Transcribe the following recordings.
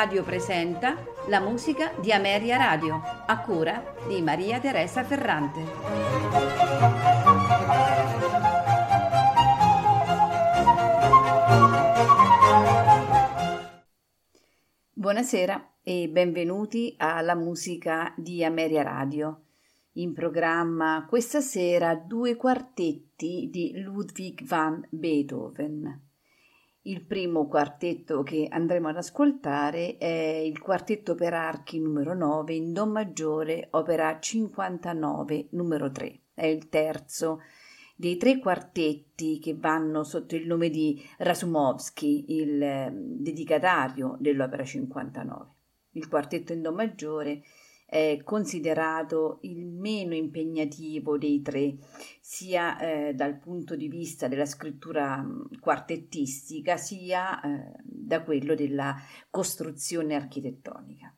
Radio presenta la musica di Ameria Radio, a cura di Maria Teresa Ferrante. Buonasera e benvenuti alla musica di Ameria Radio. In programma questa sera due quartetti di Ludwig van Beethoven. Il primo quartetto che andremo ad ascoltare è il quartetto per archi numero 9 in Do maggiore, opera 59 numero 3. È il terzo dei tre quartetti che vanno sotto il nome di Rasumovsky, il eh, dedicatario dell'opera 59. Il quartetto in Do maggiore è considerato il meno impegnativo dei tre, sia eh, dal punto di vista della scrittura quartettistica, sia eh, da quello della costruzione architettonica.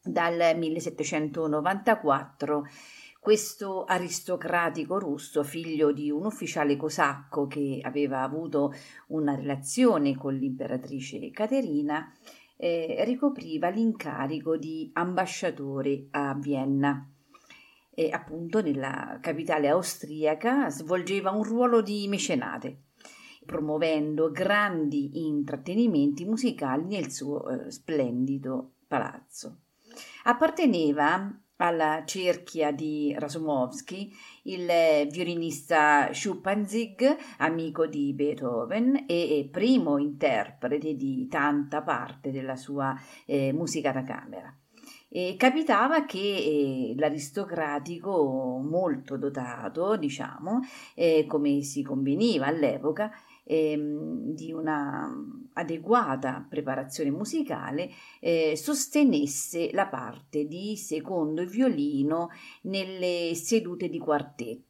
Dal 1794 questo aristocratico russo, figlio di un ufficiale cosacco che aveva avuto una relazione con l'imperatrice Caterina, eh, ricopriva l'incarico di ambasciatore a Vienna. E appunto nella capitale austriaca svolgeva un ruolo di mecenate, promuovendo grandi intrattenimenti musicali nel suo eh, splendido palazzo. Apparteneva alla cerchia di Rasumovsky, il violinista Schuppanzig, amico di Beethoven e primo interprete di tanta parte della sua eh, musica da camera. E capitava che eh, l'aristocratico molto dotato, diciamo, eh, come si conveniva all'epoca, ehm, di una adeguata preparazione musicale eh, sostenesse la parte di secondo violino nelle sedute di quartetto.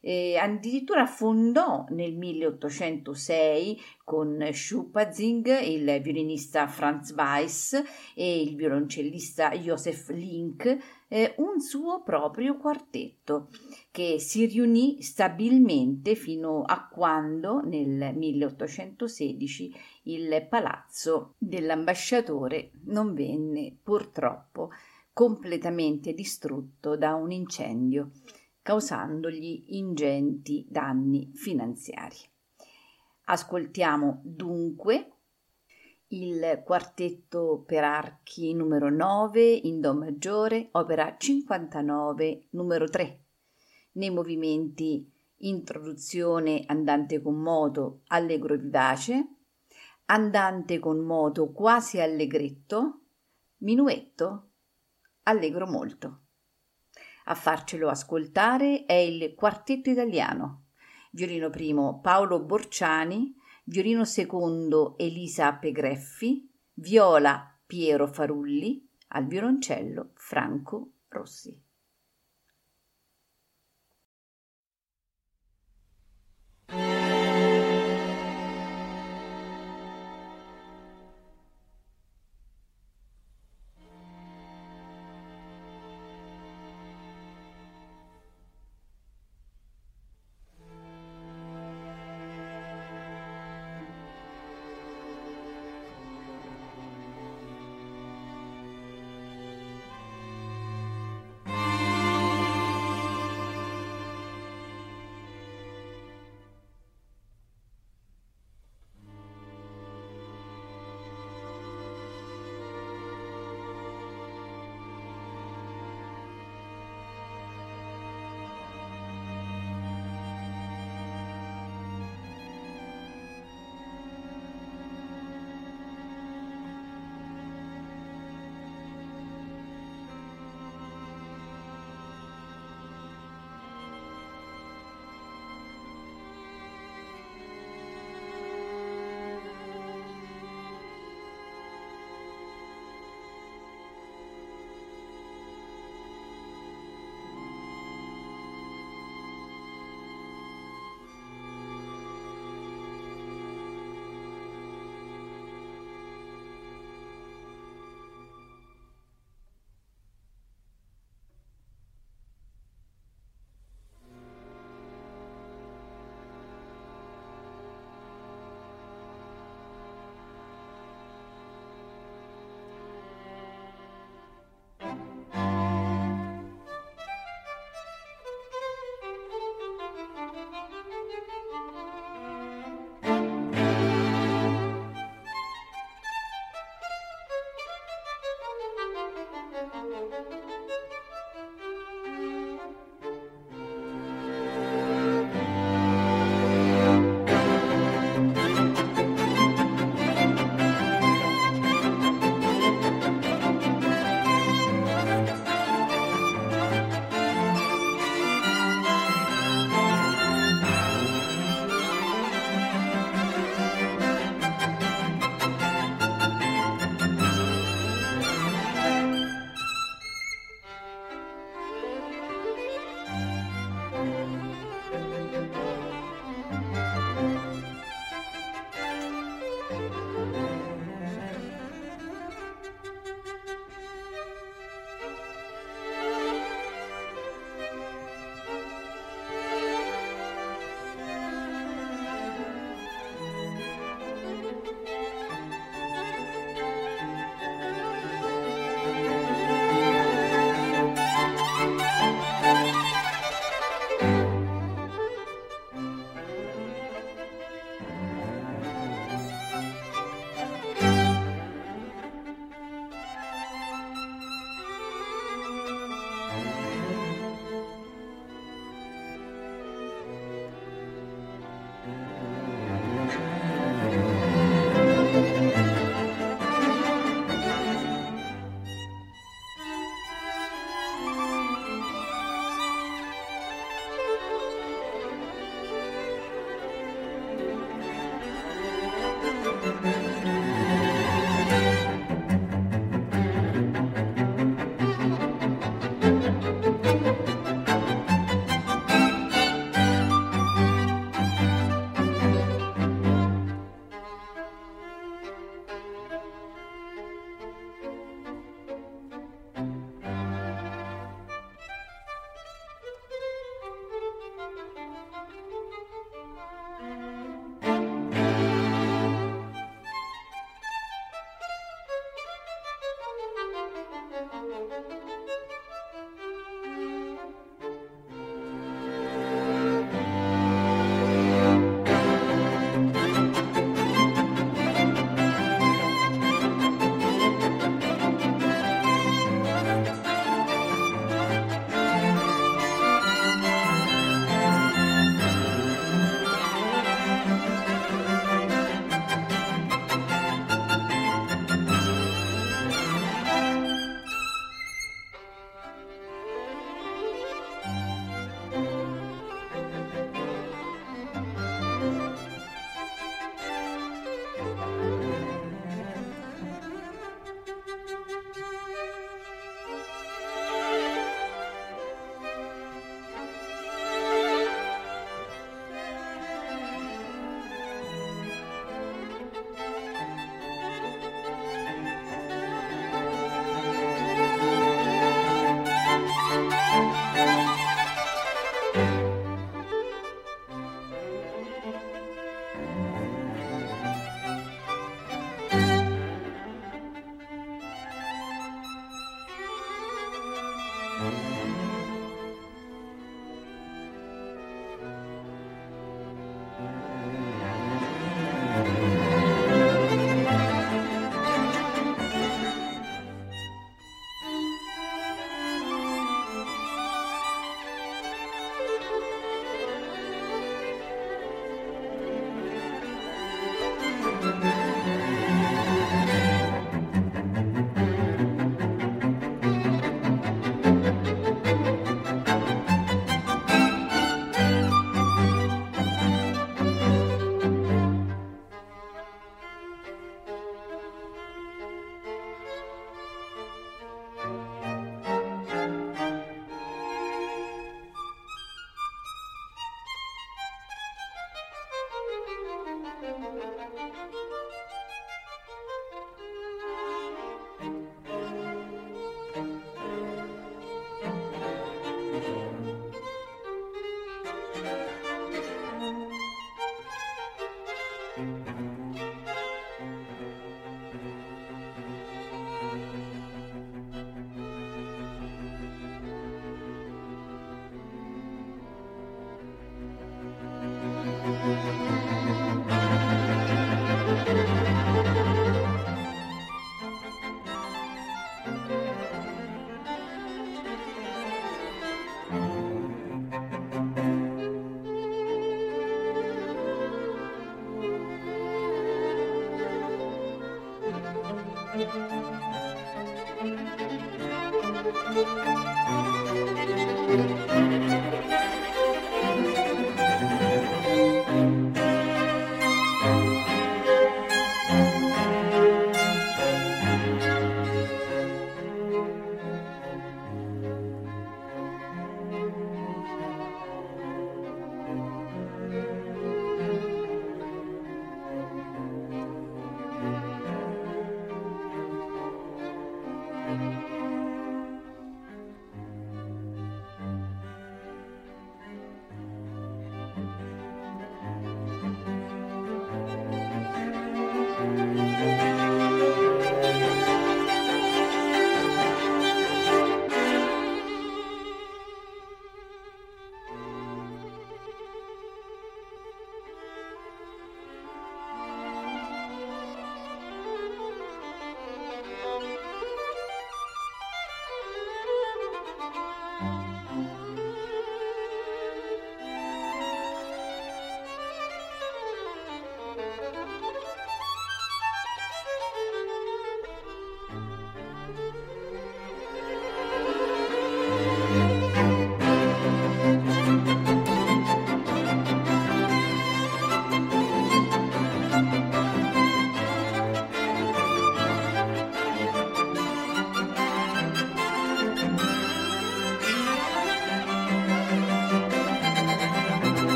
Eh, addirittura fondò nel 1806 con Schupazing, il violinista Franz Weiss e il violoncellista Joseph Link eh, un suo proprio quartetto che si riunì stabilmente fino a quando nel 1816 il palazzo dell'ambasciatore non venne purtroppo completamente distrutto da un incendio, causandogli ingenti danni finanziari. Ascoltiamo dunque il quartetto per archi numero 9 in Do maggiore, opera 59 numero 3, nei movimenti introduzione andante con moto allegro vivace, andante con moto quasi allegretto, minuetto allegro molto. A farcelo ascoltare è il quartetto italiano, violino primo Paolo Borciani, violino secondo Elisa Pegreffi, viola Piero Farulli, al violoncello Franco Rossi.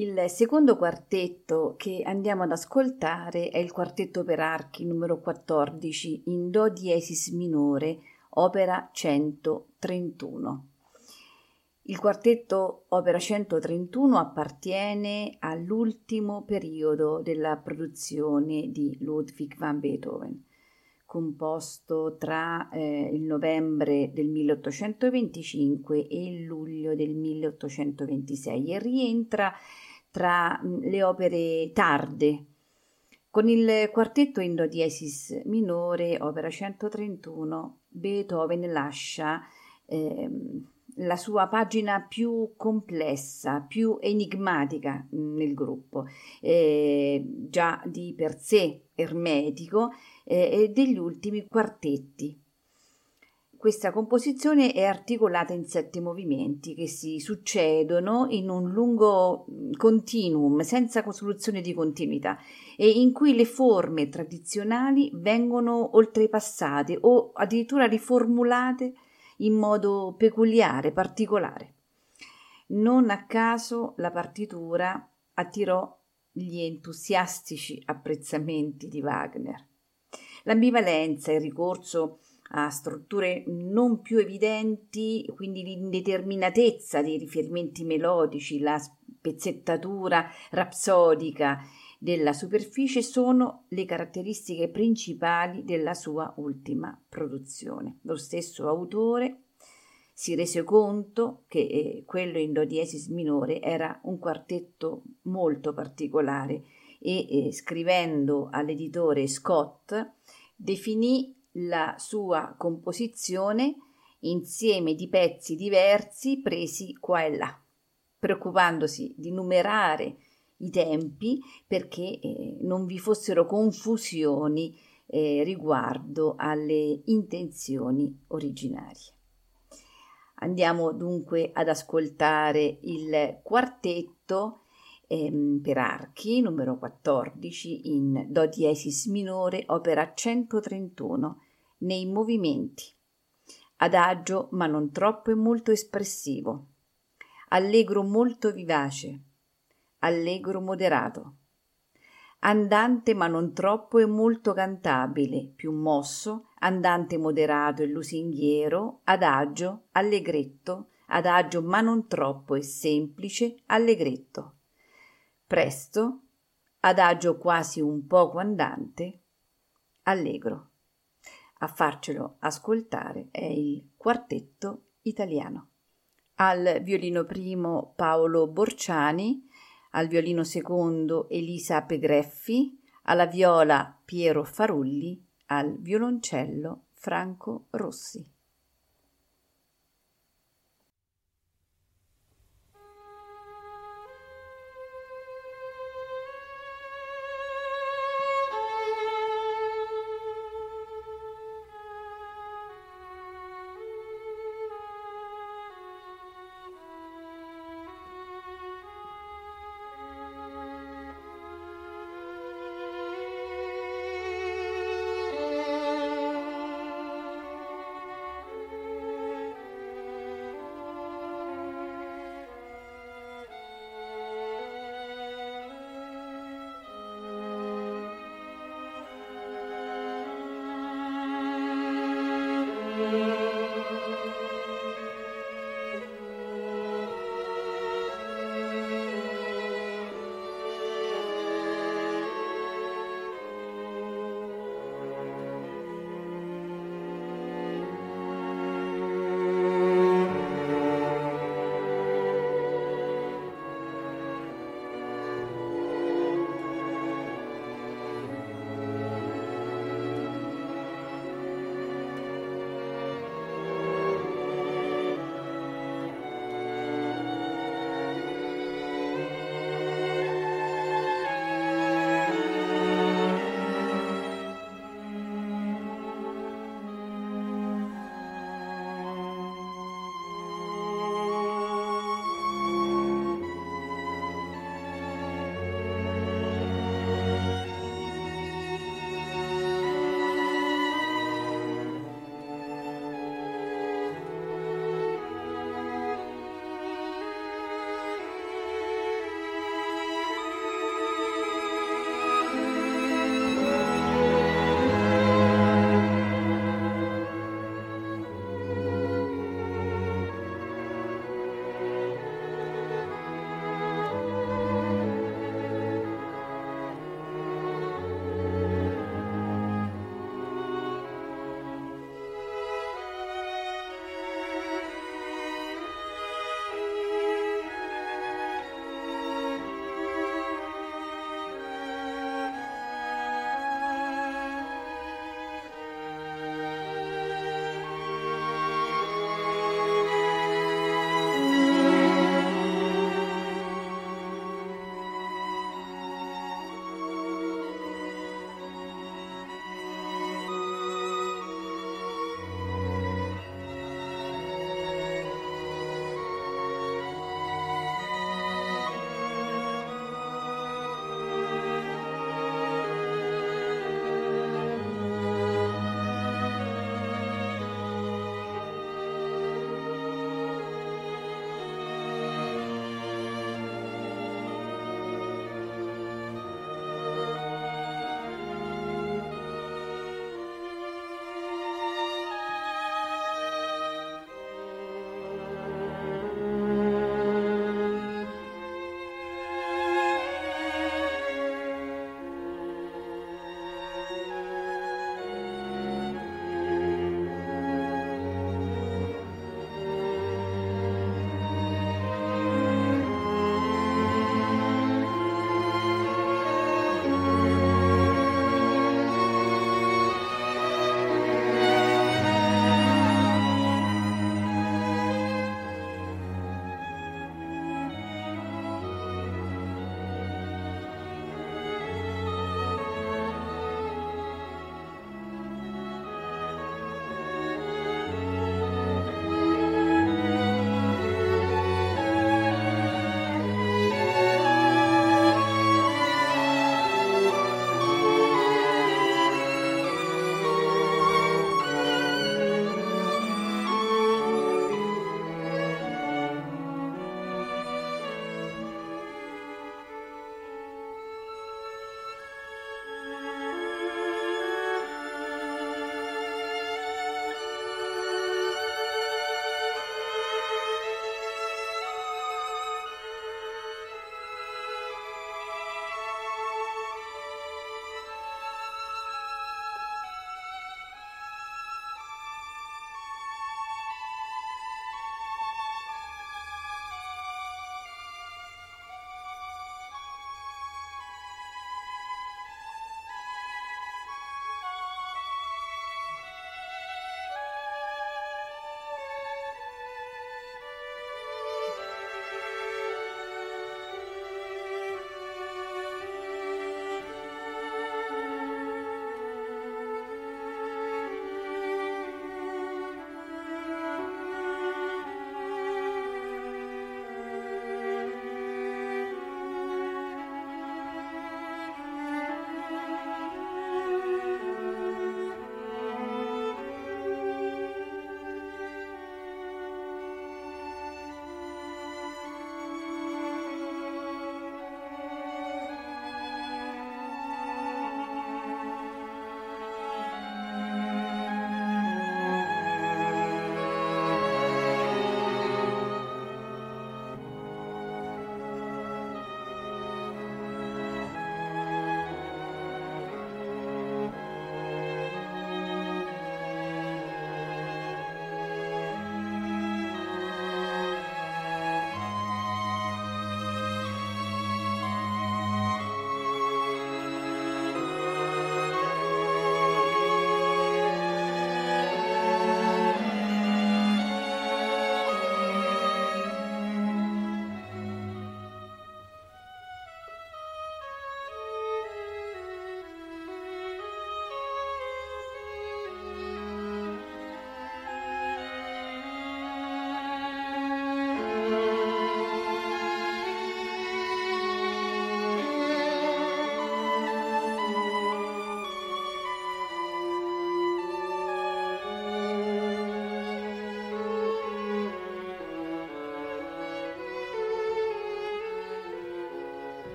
Il secondo quartetto che andiamo ad ascoltare è il quartetto per archi numero 14 in Do diesis minore, opera 131. Il quartetto opera 131 appartiene all'ultimo periodo della produzione di Ludwig van Beethoven, composto tra eh, il novembre del 1825 e il luglio del 1826 e rientra tra mm, le opere tarde. Con il quartetto in do diesis minore, opera 131, Beethoven lascia eh, la sua pagina più complessa, più enigmatica mm, nel gruppo, eh, già di per sé ermetico, eh, degli ultimi quartetti. Questa composizione è articolata in sette movimenti che si succedono in un lungo continuum senza soluzione di continuità e in cui le forme tradizionali vengono oltrepassate o addirittura riformulate in modo peculiare, particolare. Non a caso la partitura attirò gli entusiastici apprezzamenti di Wagner. L'ambivalenza, il ricorso a strutture non più evidenti, quindi l'indeterminatezza dei riferimenti melodici, la spezzettatura rapsodica della superficie sono le caratteristiche principali della sua ultima produzione. Lo stesso autore si rese conto che eh, quello in do diesis minore era un quartetto molto particolare e eh, scrivendo all'editore Scott definì la sua composizione insieme di pezzi diversi presi qua e là, preoccupandosi di numerare i tempi perché eh, non vi fossero confusioni eh, riguardo alle intenzioni originarie. Andiamo dunque ad ascoltare il quartetto ehm, per archi numero 14 in Do diesis minore, opera 131, nei movimenti. Adagio ma non troppo e molto espressivo. Allegro molto vivace. Allegro moderato. Andante ma non troppo e molto cantabile, più mosso, andante moderato e lusinghiero, adagio, allegretto, adagio ma non troppo e semplice, allegretto presto, adagio quasi un poco andante, allegro. A farcelo ascoltare è il quartetto italiano. Al violino primo Paolo Borciani, al violino secondo Elisa Pegreffi, alla viola Piero Farulli, al violoncello Franco Rossi.